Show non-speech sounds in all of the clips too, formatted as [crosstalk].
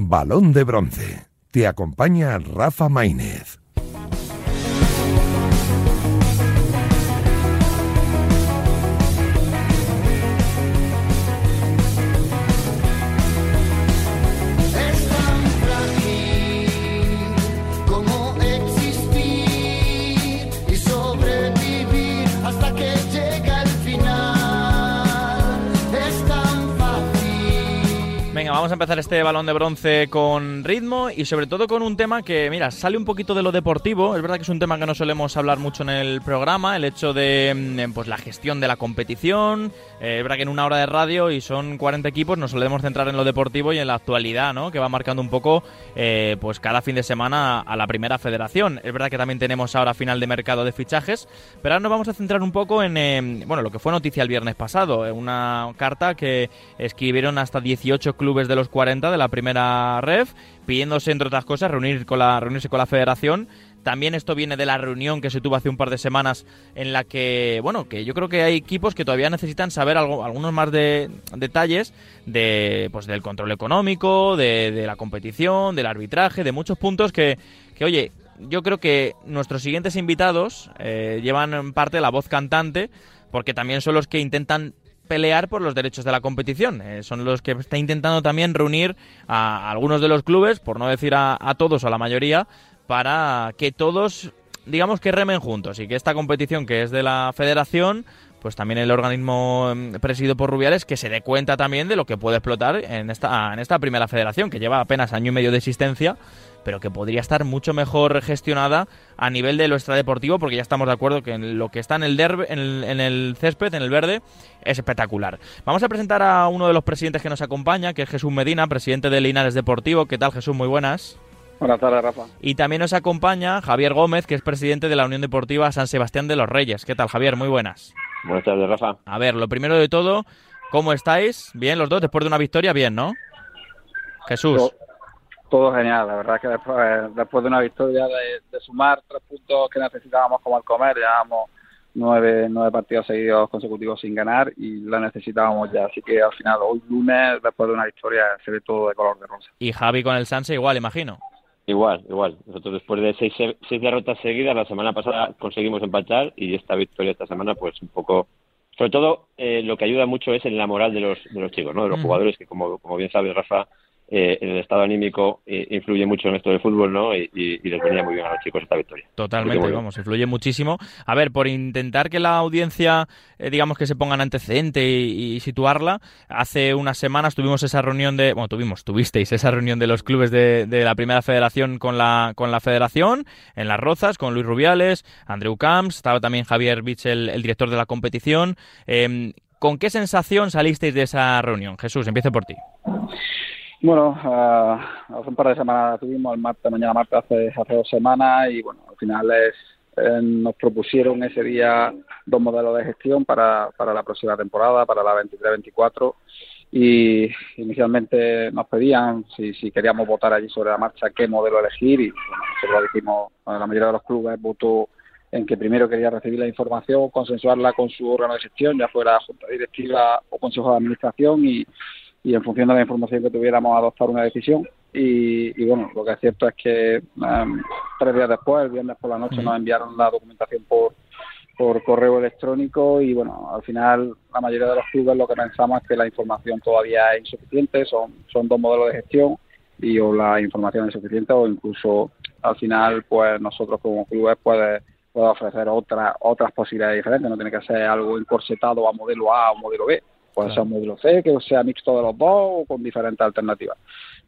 Balón de Bronce. Te acompaña Rafa Maínez. Empezar este balón de bronce con ritmo y sobre todo con un tema que, mira, sale un poquito de lo deportivo. Es verdad que es un tema que no solemos hablar mucho en el programa, el hecho de mm, pues la gestión de la competición. Eh, es verdad que en una hora de radio y son 40 equipos nos solemos centrar en lo deportivo y en la actualidad, ¿no? Que va marcando un poco, eh, pues cada fin de semana a la primera federación. Es verdad que también tenemos ahora final de mercado de fichajes, pero ahora nos vamos a centrar un poco en, eh, bueno, lo que fue noticia el viernes pasado, una carta que escribieron hasta 18 clubes de los 40 de la primera ref, pidiéndose, entre otras cosas, reunir con la, reunirse con la federación. También esto viene de la reunión que se tuvo hace un par de semanas en la que, bueno, que yo creo que hay equipos que todavía necesitan saber algo, algunos más de, detalles de, pues, del control económico, de, la competición, del arbitraje, de muchos puntos que, que oye, yo creo que nuestros siguientes invitados eh, llevan parte de la voz cantante porque también son los que intentan pelear por los derechos de la competición. Eh, son los que está intentando también reunir a, algunos de los clubes, por no decir a, todos o a la mayoría, para que todos, digamos que remen juntos y que esta competición que es de la federación, pues también el organismo mm, presidido por Rubiales que se dé cuenta también de lo que puede explotar en esta, en esta primera federación, que lleva apenas año y medio de existencia pero que podría estar mucho mejor gestionada a nivel de lo extradeportivo, porque ya estamos de acuerdo que lo que está en el, en el, césped, en el verde, es espectacular. Vamos a presentar a uno de los presidentes que nos acompaña, que es Jesús Medina, presidente de Linares Deportivo. ¿Qué tal, Jesús? Muy buenas. Buenas tardes, Rafa. Y también nos acompaña Javier Gómez, que es presidente de la Unión Deportiva San Sebastián de los Reyes. ¿Qué tal, Javier? Muy buenas. Buenas tardes, Rafa. A ver, lo primero de todo, ¿cómo estáis? Bien, los dos, después de una victoria, bien, ¿no? Jesús. Todo genial, la verdad que después, después de una victoria de, sumar tres puntos que necesitábamos como al comer, llevábamos nueve, nueve partidos seguidos consecutivos sin ganar y la necesitábamos ya. Así que al final, hoy lunes, después de una victoria, se ve todo de color de rosa. Y Javi con el Sanse igual, imagino. Igual, igual. Nosotros después de seis, seis derrotas seguidas, la semana pasada conseguimos empatar y esta victoria esta semana, pues un poco... Sobre todo, eh, lo que ayuda mucho es en la moral de los, de los chicos, ¿no? De los jugadores que, como, como bien sabe Rafa, eh, el estado anímico eh, influye mucho en esto del fútbol, ¿no? Y, les venía muy bien a los chicos esta victoria. Totalmente, vamos, influye muchísimo. A ver, por intentar que la audiencia, eh, digamos que se ponga en antecedente y, situarla, hace unas semanas tuvimos esa reunión de, bueno, tuvimos, tuvisteis esa reunión de los clubes de, la primera federación con la, con la federación, en Las Rozas, con Luis Rubiales, Andrew Camps, estaba también Javier Bich, el, el director de la competición. Em, ¿Con qué sensación salisteis de esa reunión? Jesús, empiezo por ti. Bueno, uh, hace un par de semanas tuvimos el martes, mañana martes hace, hace dos semanas y bueno, al final es, eh, nos propusieron ese día dos modelos de gestión para, para la próxima temporada, para la 23-24 y inicialmente nos pedían si, si queríamos votar allí sobre la marcha qué modelo elegir y bueno, nosotros dijimos, la mayoría de los clubes votó en que primero quería recibir la información, consensuarla con su órgano de gestión, ya fuera junta directiva o consejo de administración y y en función de la información que tuviéramos adoptar una decisión. Y, bueno, lo que es cierto es que em, tres días después, el viernes por la noche, nos enviaron la documentación por, por correo electrónico y bueno, al final la mayoría de los clubes lo que pensamos es que la información todavía es insuficiente, son, son dos modelos de gestión y o la información es insuficiente o incluso al final pues nosotros como clubes puede, puede ofrecer otra, otras posibilidades diferentes, no tiene que ser algo encorsetado a modelo A o modelo B Puede ser un módulo C, que sea mixto de los dos o con diferentes alternativas.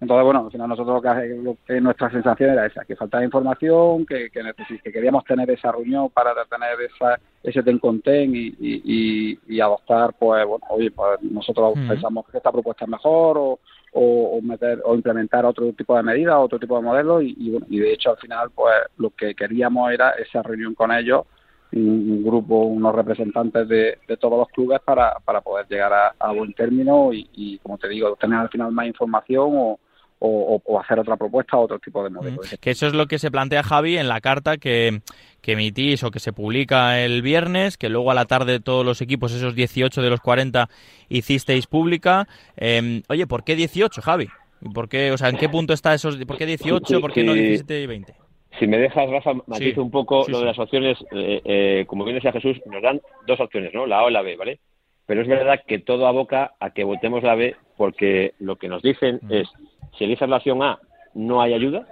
Entonces, bueno, al final nosotros lo que, nuestra sensación era esa, que faltaba información, que, que, que queríamos tener esa reunión para tener esa, ese ten con ten y, y, y, adoptar, pues, bueno, oye, pues nosotros pensamos que esta propuesta es mejor o, o, meter o implementar otro tipo de medidas, otro tipo de modelos y, y, bueno, y de hecho al final, pues, lo que queríamos era esa reunión con ellos un, grupo, unos representantes de, todos los clubes para, para poder llegar a, buen término y, como te digo, tener al final más información o, o, hacer otra propuesta o otro tipo de modelo. Que eso es lo que se plantea Javi en la carta que, que emitís o que se publica el viernes, que luego a la tarde todos los equipos, esos 18 de los 40, hicisteis pública. Em, oye, ¿por qué 18, Javi? ¿Por qué, o sea, ¿en qué punto está esos, por qué 18, por qué no 17 y 20? Si me dejas, Rafa, matizo Sí, un poco sí, lo de las opciones. eh, eh, como bien decía Jesús, nos dan dos opciones, ¿no? La A o la B, ¿vale? Pero es verdad que todo aboca a que votemos la B porque lo que nos dicen es, si eliges la opción A, no hay ayuda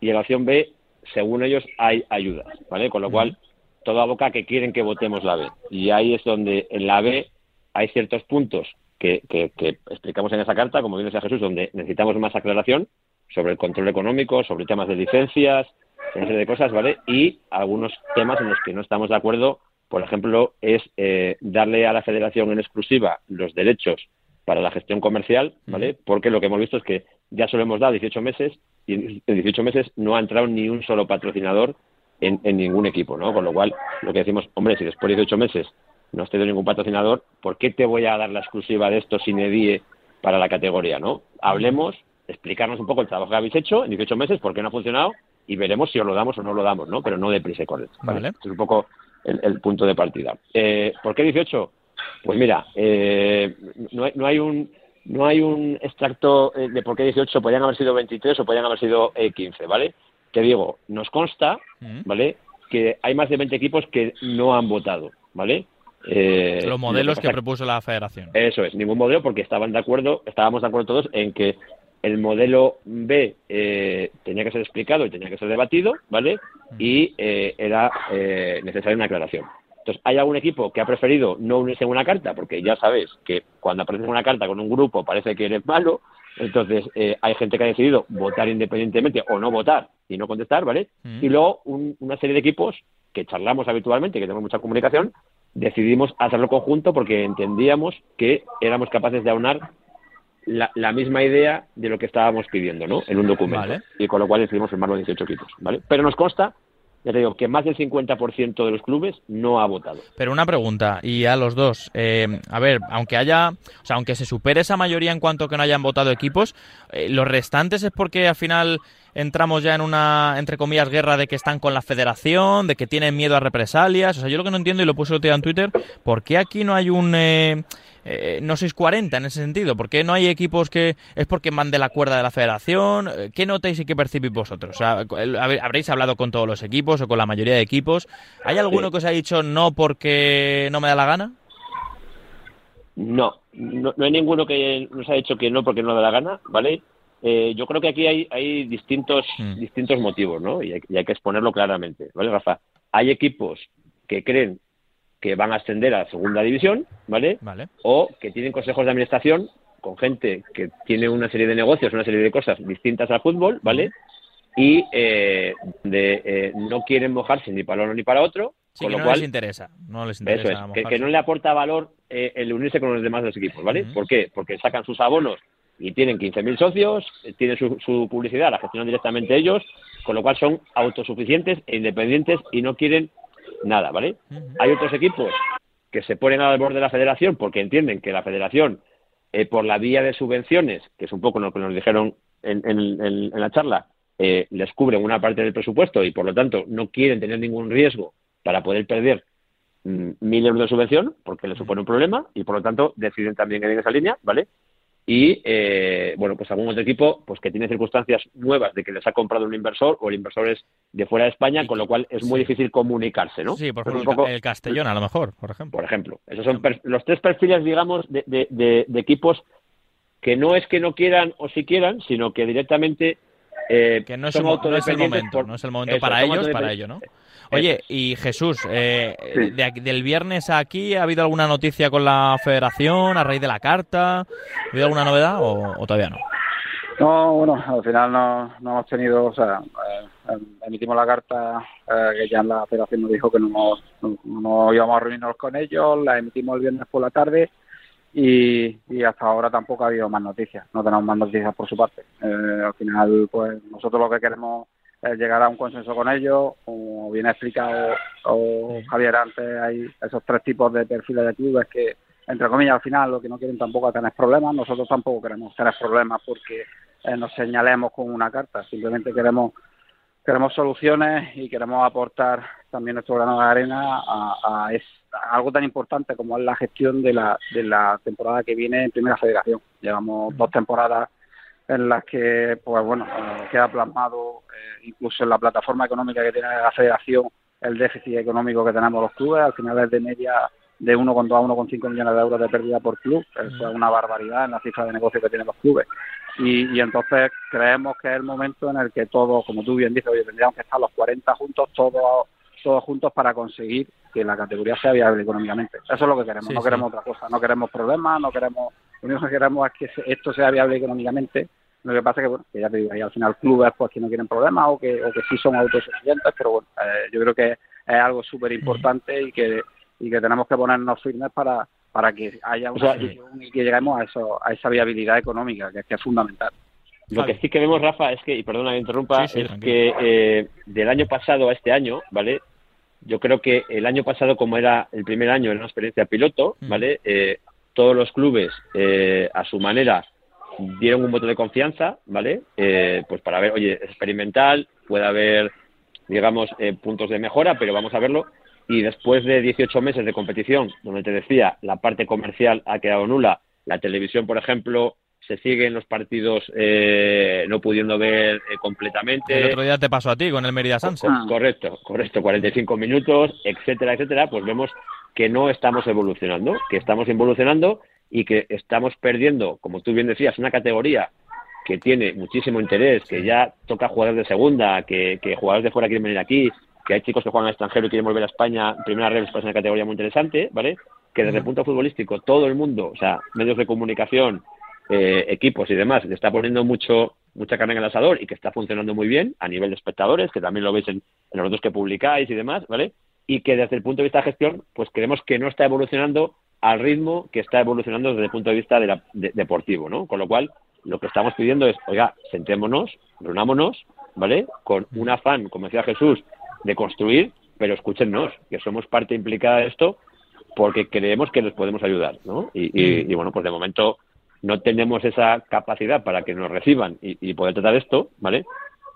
y en la opción B, según ellos, hay ayudas, ¿vale? Con lo cual, todo aboca a que quieren que votemos la B. Y ahí es donde en la B hay ciertos puntos que, que- que explicamos en esa carta, como bien decía Jesús, donde necesitamos más aclaración sobre el control económico, sobre temas de licencias, una serie de cosas, ¿vale? Y algunos temas en los que no estamos de acuerdo, por ejemplo, es eh, darle a la federación en exclusiva los derechos para la gestión comercial, ¿vale? Porque lo que hemos visto es que ya solo hemos dado 18 meses y en en 18 meses no ha entrado ni un solo patrocinador en, en ningún equipo, ¿no? Con lo cual, lo que decimos, hombre, si después de 18 meses no has tenido ningún patrocinador, ¿por qué te voy a dar la exclusiva de esto sin EDIE para la categoría, no? Hablemos, explicarnos un poco el trabajo que habéis hecho en 18 meses, por qué no ha funcionado y veremos si os lo damos o no lo damos, ¿no? Pero no deprisa y corriendo, ¿vale? Vale. Este es un poco el, el punto de partida. Eh, ¿Por qué 18? Pues mira, eh, no, hay, no hay un no hay un extracto eh, de por qué 18, podrían haber sido 23 o podrían haber sido eh, 15, ¿vale? Te digo, nos consta. ¿vale? Que hay más de 20 equipos que no han votado, ¿vale? Eh, Los modelos lo que pasa- propuso la federación. Eso es, ningún modelo porque estaban de acuerdo, estábamos de acuerdo todos en que el modelo B eh, tenía que ser explicado y tenía que ser debatido, ¿vale? Y eh, era eh, necesaria una aclaración. Entonces, ¿hay algún equipo que ha preferido no unirse en una carta? Porque ya sabes que cuando apareces en una carta con un grupo parece que eres malo. Entonces, eh, hay gente que ha decidido votar independientemente o no votar y no contestar, ¿vale? Y luego un- una serie de equipos que charlamos habitualmente, que tenemos mucha comunicación, decidimos hacerlo conjunto porque entendíamos que éramos capaces de aunar la, la misma idea de lo que estábamos pidiendo, ¿no? En un documento. Vale. Y con lo cual decidimos firmar los 18 equipos, ¿vale? Pero nos consta, ya te digo, que más del 50% de los clubes no ha votado. Pero una pregunta, y a los dos. eh, a ver, aunque haya, o sea, aunque se supere esa mayoría en cuanto que no hayan votado equipos, eh, los restantes es porque al final entramos ya en una, entre comillas, guerra de que están con la federación, de que tienen miedo a represalias. O sea, yo lo que no entiendo, y lo puse el otro día en Twitter, ¿por qué aquí no hay un... eh, eh, no sois 40 en ese sentido? ¿Por qué no hay equipos que es porque mande la cuerda de la federación? Eh, ¿Qué notáis y qué percibís vosotros? O sea, ¿Habréis hablado con todos los equipos o con la mayoría de equipos? ¿Hay alguno Sí. que os ha dicho no porque no me da la gana? No, no, no hay ninguno que nos ha dicho que no porque no da la gana, ¿vale? Eh, yo creo que aquí hay, hay distintos, Mm. distintos motivos, ¿no? Y hay, y hay que exponerlo claramente, ¿vale, Rafa? Hay equipos que creen que van a ascender a la segunda división, ¿vale? Vale. o que tienen consejos de administración con gente que tiene una serie de negocios, una serie de cosas distintas al fútbol, ¿vale? Y eh, de, eh, no quieren mojarse ni para uno ni para otro, Sí, con que lo no cual les interesa. No les eso interesa es, que, no le aporta valor eh, el unirse con los demás dos equipos, ¿vale? ¿Por qué? Porque sacan sus abonos y tienen 15.000 socios, tienen su, su publicidad, la gestionan directamente ellos, con lo cual son autosuficientes e independientes y no quieren nada, ¿vale? Hay otros equipos que se ponen al borde de la federación porque entienden que la federación, eh, por la vía de subvenciones, que es un poco lo que nos dijeron en, en- en- en la charla, eh, les cubren una parte del presupuesto y por lo tanto no quieren tener ningún riesgo para poder perder mm, mil euros de subvención porque les supone un problema y por lo tanto deciden también ir en esa línea, ¿vale? Y eh, bueno, pues algún otro equipo pues que tiene circunstancias nuevas de que les ha comprado un inversor o el inversor es de fuera de España, con lo cual es muy sí. difícil comunicarse, ¿no? Sí, por ejemplo, poco- el Castellón, a lo mejor, por ejemplo. por ejemplo. Esos son per- los tres perfiles, digamos, de, de- de- de equipos que no es que no quieran o si quieran, sino que directamente eh, Que no es, son el, mo- no es el autodependientes momento, por- no es el momento Eso, para ellos, para ello, ¿no? Oye, y Jesús, eh, Sí. de aquí- del viernes a aquí, ¿ha habido alguna noticia con la federación a raíz de la carta? ¿Ha habido alguna novedad o, o todavía no? No, bueno, al final no, no hemos tenido, o sea, eh, emitimos la carta eh, que ya la federación nos dijo que no, no, no íbamos a reunirnos con ellos, la emitimos el viernes por la tarde y, y hasta ahora tampoco ha habido más noticias, no tenemos más noticias por su parte. Eh, al final, pues nosotros lo que queremos es llegar a un consenso con ellos, como bien ha explicado o Javier antes, hay esos tres tipos de perfiles de clubes que, entre comillas, al final lo que no quieren tampoco es tener problemas, nosotros tampoco queremos tener problemas porque eh, nos señalemos con una carta, simplemente queremos queremos soluciones y queremos aportar también nuestro grano de arena a, a, es- a algo tan importante como es la gestión de la, de la temporada que viene en Primera Federación. Llevamos dos temporadas en las que, pues bueno, queda plasmado eh, incluso en la plataforma económica que tiene la federación el déficit económico que tenemos los clubes, al final es de media de 1,2 a 1,5 millones de euros de pérdida por club, eso es una barbaridad en la cifra de negocio que tienen los clubes. Y, y, entonces creemos que es el momento en el que todos, como tú bien dices, oye, tendríamos que estar los 40 juntos, todos, todos juntos para conseguir que la categoría sea viable económicamente. Eso es lo que queremos, no queremos otra cosa, no queremos problemas, no queremos, lo único que queremos es que esto sea viable económicamente. Lo que pasa es que, bueno, que ya te digo, hay al final clubes pues que no tienen problemas o que, o que sí son autosuficientes, pero bueno, eh, yo creo que es algo súper importante y que, y que tenemos que ponernos firmes para, para que haya una y que lleguemos a eso, a esa viabilidad económica, que, que es fundamental. Lo que sí que vemos, Rafa, es que, y perdona que interrumpa, es que eh, del año pasado a este año, ¿vale? Yo creo que el año pasado, como era el primer año, era una experiencia piloto, mm. ¿vale? Eh, todos los clubes, eh, a su manera, dieron un voto de confianza, ¿vale? Eh, pues para ver, oye, es experimental, puede haber, digamos, eh, puntos de mejora, pero vamos a verlo. Y después de 18 meses de competición, donde te decía, la parte comercial ha quedado nula, la televisión, por ejemplo, se siguen los partidos eh, no pudiendo ver eh, completamente. El otro día te pasó a ti con el Mérida Sunset. Correcto, correcto, 45 minutos, etcétera, etcétera, pues vemos que no estamos evolucionando, que estamos evolucionando y que estamos perdiendo, como tú bien decías, una categoría que tiene muchísimo interés, que ya toca jugadores de segunda, que, que jugadores de fuera quieren venir aquí, que hay chicos que juegan al extranjero y quieren volver a España, primera red es una categoría muy interesante, ¿vale? Que desde el punto futbolístico todo el mundo, o sea, medios de comunicación, eh, equipos y demás, le está poniendo mucho mucha carne en el asador y que está funcionando muy bien a nivel de espectadores, que también lo veis en, los datos que publicáis y demás, ¿vale? Y que desde el punto de vista de gestión, pues creemos que no está evolucionando al ritmo que está evolucionando desde el punto de vista de la, deportivo, ¿no? Con lo cual, lo que estamos pidiendo es, oiga, sentémonos, reunámonos, ¿vale? Con un afán, como decía Jesús, de construir, pero escúchennos, que somos parte implicada de esto porque creemos que nos podemos ayudar, ¿no? Y, bueno, pues de momento no tenemos esa capacidad para que nos reciban y, y poder tratar esto, ¿vale?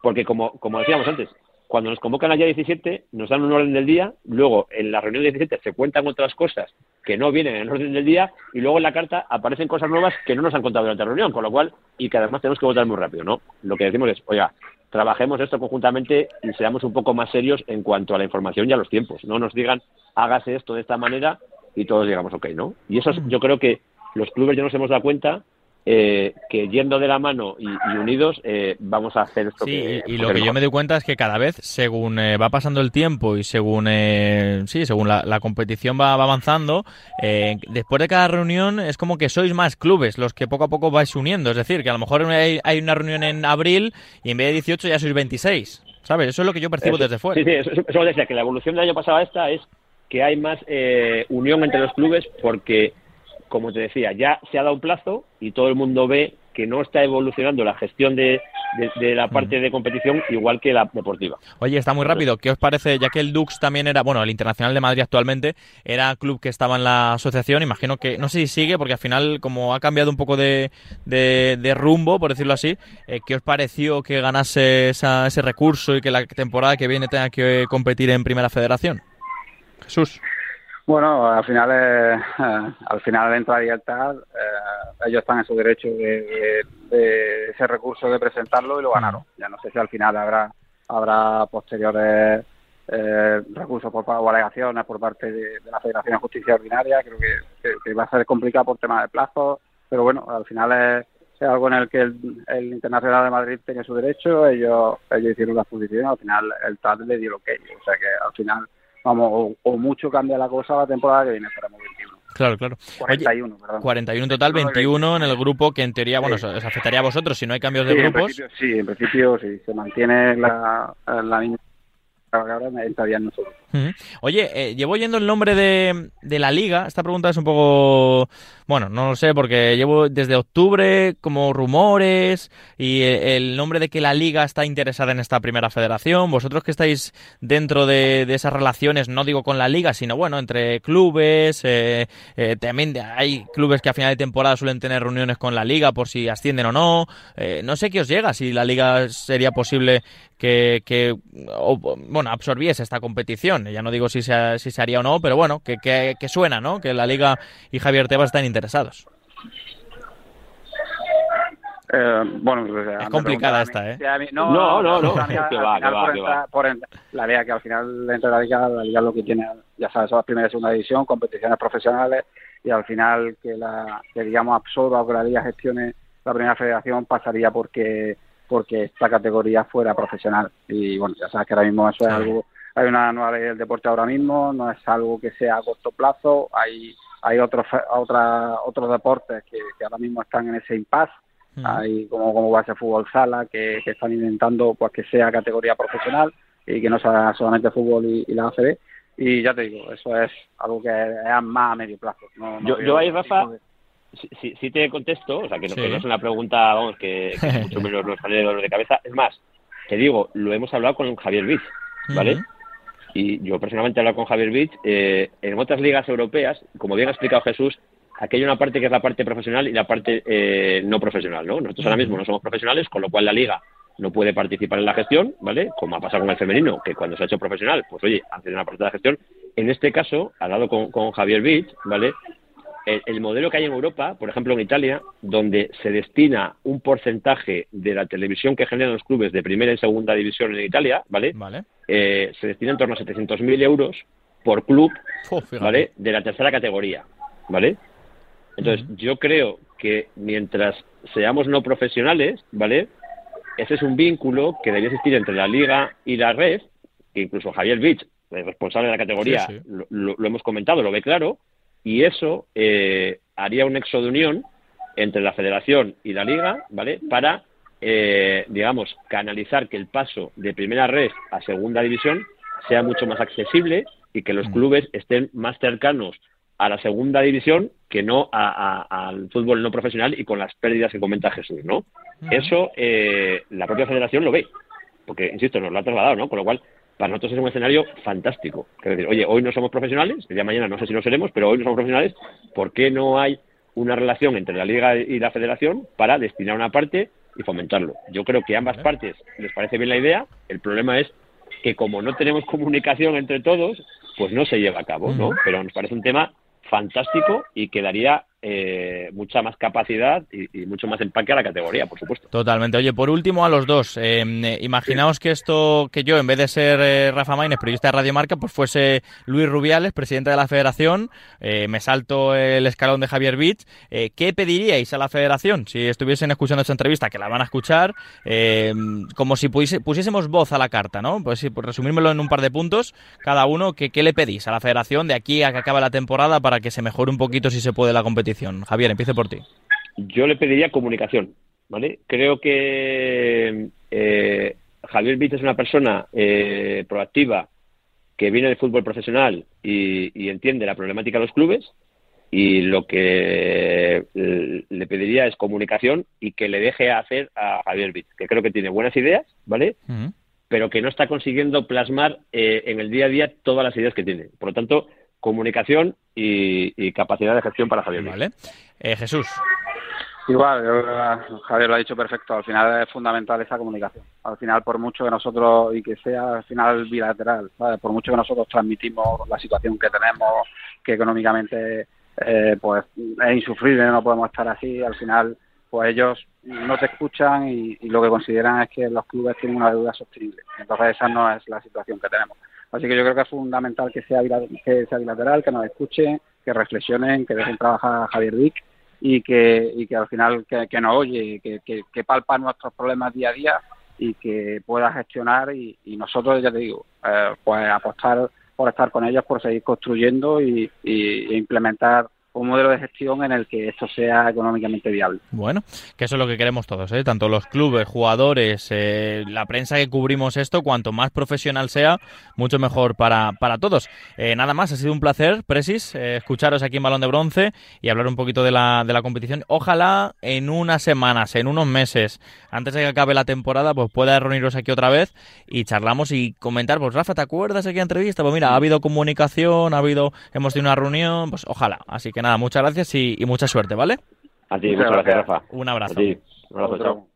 Porque como, como decíamos antes, cuando nos convocan al día 17, nos dan un orden del día, luego en la reunión 17 se cuentan otras cosas que no vienen en el orden del día y luego en la carta aparecen cosas nuevas que no nos han contado durante la reunión, con lo cual, y que además tenemos que votar muy rápido, ¿no? Lo que decimos es, oiga, trabajemos esto conjuntamente y seamos un poco más serios en cuanto a la información y a los tiempos. No nos digan, hágase esto de esta manera y todos digamos, ok, ¿no? Y eso yo creo que los clubes ya nos hemos dado cuenta eh, que yendo de la mano y, unidos eh, vamos a hacer esto. Sí, y, lo que yo me doy cuenta es que cada vez, según eh, va pasando el tiempo y según sí, según la, competición va, avanzando, después de cada reunión es como que sois más clubes los que poco a poco vais uniendo. Es decir, que a lo mejor hay, una reunión en abril y en vez de 18 ya sois 26. ¿Sabes? Eso es lo que yo percibo desde fuera. Sí, sí, eso, eso decía, que la evolución del año pasado a esta es que hay más unión entre los clubes porque como te decía, ya se ha dado un plazo y todo el mundo ve que no está evolucionando la gestión de, la parte de competición igual que la deportiva. Oye, está muy rápido. ¿Qué os parece? Ya que el Dux también era, bueno, el Internacional de Madrid actualmente era club que estaba en la asociación, imagino que, no sé si sigue, porque al final, como ha cambiado un poco de, rumbo, por decirlo así, eh, ¿qué os pareció que ganase ese recurso y que la temporada que viene tenga que competir en Primera Federación? Jesús. Bueno, al final, eh, al final entra libertad, eh, ellos están en su derecho de, ese recurso de presentarlo y lo ganaron. Ya no sé si al final habrá habrá posteriores eh, recursos por, o alegaciones por parte de, la Federación de Justicia Ordinaria. Creo que, va a ser complicado por tema de plazos, pero bueno, al final es, algo en el que el, Internacional de Madrid tiene su derecho. Ellos ellos hicieron la exposición, al final el TAD le dio lo que ellos. O sea que al final vamos, o, mucho cambia la cosa la temporada que viene, esperamos 21. Claro, claro. 41, perdón. 41 en total, 21 en el grupo que en teoría, bueno, os afectaría a vosotros si no hay cambios de grupos. sí, en principio sí, se mantiene la, la Oye, eh, llevo oyendo el nombre de, de, la liga. Esta pregunta es un poco, bueno, no lo sé, porque llevo desde octubre como rumores y el nombre de que la liga está interesada en esta primera federación. Vosotros que estáis dentro de, esas relaciones, no digo con la liga, sino bueno, entre clubes, eh, eh, también hay clubes que a final de temporada suelen tener reuniones con la liga por si ascienden o no. no sé qué os llega, si la liga sería posible que, que bueno, absorbiese esta competición. Ya no digo si se, si se haría o no, pero bueno, que, que, suena, ¿no? Que la Liga y Javier Tebas están interesados. Eh, bueno, es complicada esta, ¿eh? no, no, no, no, que va, que va, que va. Por la idea que al final dentro de la liga, la liga lo que tiene, ya sabes, son las primera y segunda división, competiciones profesionales y al final que la que digamos absorba o que la liga gestione la primera federación pasaría porque porque esta categoría fuera profesional. Y bueno ya sabes que ahora mismo eso es algo hay una nueva ley del deporte ahora mismo no es algo que sea a corto plazo hay hay otros otra, otros deportes que, ahora mismo están en ese impasse. Hay como como base fútbol sala que, están intentando pues que sea categoría profesional y que no sea solamente fútbol y, la ACB y ya te digo eso es algo que es más a medio plazo yo, yo ahí Rafa si, si, te contesto, o sea, que no, es una pregunta, vamos, que, [laughs] mucho menos nos sale de dolor de cabeza. Es más, te digo, lo hemos hablado con Javier Vich, ¿vale? Y yo personalmente he hablado con Javier Vich. Eh, en otras ligas europeas, como bien ha explicado Jesús, aquí hay una parte que es la parte profesional y la parte eh, no profesional, ¿no? Nosotros ahora mismo no somos profesionales, con lo cual la liga no puede participar en la gestión, ¿vale? Como ha pasado con el femenino, que cuando se ha hecho profesional, pues oye, hace una parte de la gestión. En este caso, al lado con, con Javier Vich, ¿vale? El, modelo que hay en Europa, por ejemplo en Italia, donde se destina un porcentaje de la televisión que generan los clubes de primera y segunda división en Italia, ¿vale? vale. Eh, se destina en torno a 700.000 euros por club, ¿vale? De la tercera categoría, ¿vale? Entonces, yo creo que mientras seamos no profesionales, ¿vale? Ese es un vínculo que debería existir entre la liga y la red, que incluso Javier Vich, el responsable de la categoría, lo hemos comentado, lo ve claro, y eso eh, haría un nexo de unión entre la federación y la liga, ¿vale? Para, eh, digamos, canalizar que el paso de primera red a segunda división sea mucho más accesible y que los mm. clubes estén más cercanos a la segunda división que no al fútbol no profesional y con las pérdidas que comenta Jesús, ¿no? Eso eh, la propia federación lo ve, porque, insisto, nos lo ha trasladado, ¿no? Con lo cual, para nosotros es un escenario fantástico. Es decir, oye, hoy no somos profesionales, el día de mañana no sé si lo seremos, pero hoy no somos profesionales, ¿por qué no hay una relación entre la liga y la federación para destinar una parte y fomentarlo? Yo creo que a ambas partes les parece bien la idea, el problema es que como no tenemos comunicación entre todos, pues no se lleva a cabo, ¿no? Pero nos parece un tema fantástico y que daría eh, mucha más capacidad y, mucho más empaque a la categoría, por supuesto. Totalmente. Oye, por último, a los dos, eh, imaginaos que esto, que yo, en vez de ser eh, Rafa Maínez, periodista de Radio Marca, pues fuese Luis Rubiales, presidente de la federación, me salto el escalón de Javier Beach, ¿qué pediríais a la federación si estuviesen escuchando esta entrevista, que la van a escuchar, como si pusiésemos voz a la carta, ¿no? Pues sí, por resumírmelo en un par de puntos, cada uno, ¿qué, ¿qué le pedís a la federación de aquí a que acabe la temporada para que se mejore un poquito si se puede la competición? Javier, empiece por ti. Yo le pediría comunicación, ¿vale? Creo que eh, Javier Viz es una persona eh, proactiva que viene del fútbol profesional y, entiende la problemática de los clubes y lo que le pediría es comunicación y que le deje hacer a Javier Viz, que creo que tiene buenas ideas, ¿vale? Pero que no está consiguiendo plasmar eh, en el día a día todas las ideas que tiene. Por lo tanto, comunicación y, capacidad de gestión para Javier. Vale. Eh, Jesús. Igual, Javier lo ha dicho perfecto. Al final es fundamental esa comunicación. Al final, por mucho que nosotros, y que sea al final bilateral, por mucho que nosotros transmitimos la situación que tenemos, que económicamente eh, pues es insufrible, no podemos estar así, al final pues ellos no te escuchan y, y, lo que consideran es que los clubes tienen una deuda sostenible. Entonces esa no es la situación que tenemos. Así que yo creo que es fundamental que sea, bilateral, que nos escuchen, que reflexionen, que dejen trabajar a Javier Vic y que, y que al final que, nos oye, que, que, palpa nuestros problemas día a día y que pueda gestionar y, nosotros, ya te digo, eh, pues apostar por estar con ellos, por seguir construyendo y, y e implementar un modelo de gestión en el que esto sea económicamente viable. Bueno, que eso es lo que queremos todos, ¿eh? tanto los clubes, jugadores, eh, la prensa que cubrimos esto, cuanto más profesional sea, mucho mejor para, para todos. Eh, nada más, ha sido un placer, Presis, escucharos aquí en Balón de Bronce y hablar un poquito de la, de la competición. Ojalá en unas semanas, en unos meses, antes de que acabe la temporada, pues pueda reuniros aquí otra vez y charlamos y comentar, pues Rafa, ¿te acuerdas de aquella entrevista? Pues mira, ha habido comunicación, ha habido, hemos tenido una reunión, pues ojalá. Así que nada, muchas gracias y, mucha suerte, ¿vale? A ti, muchas gracias, Rafa. Un abrazo. A ti. Un abrazo, chao.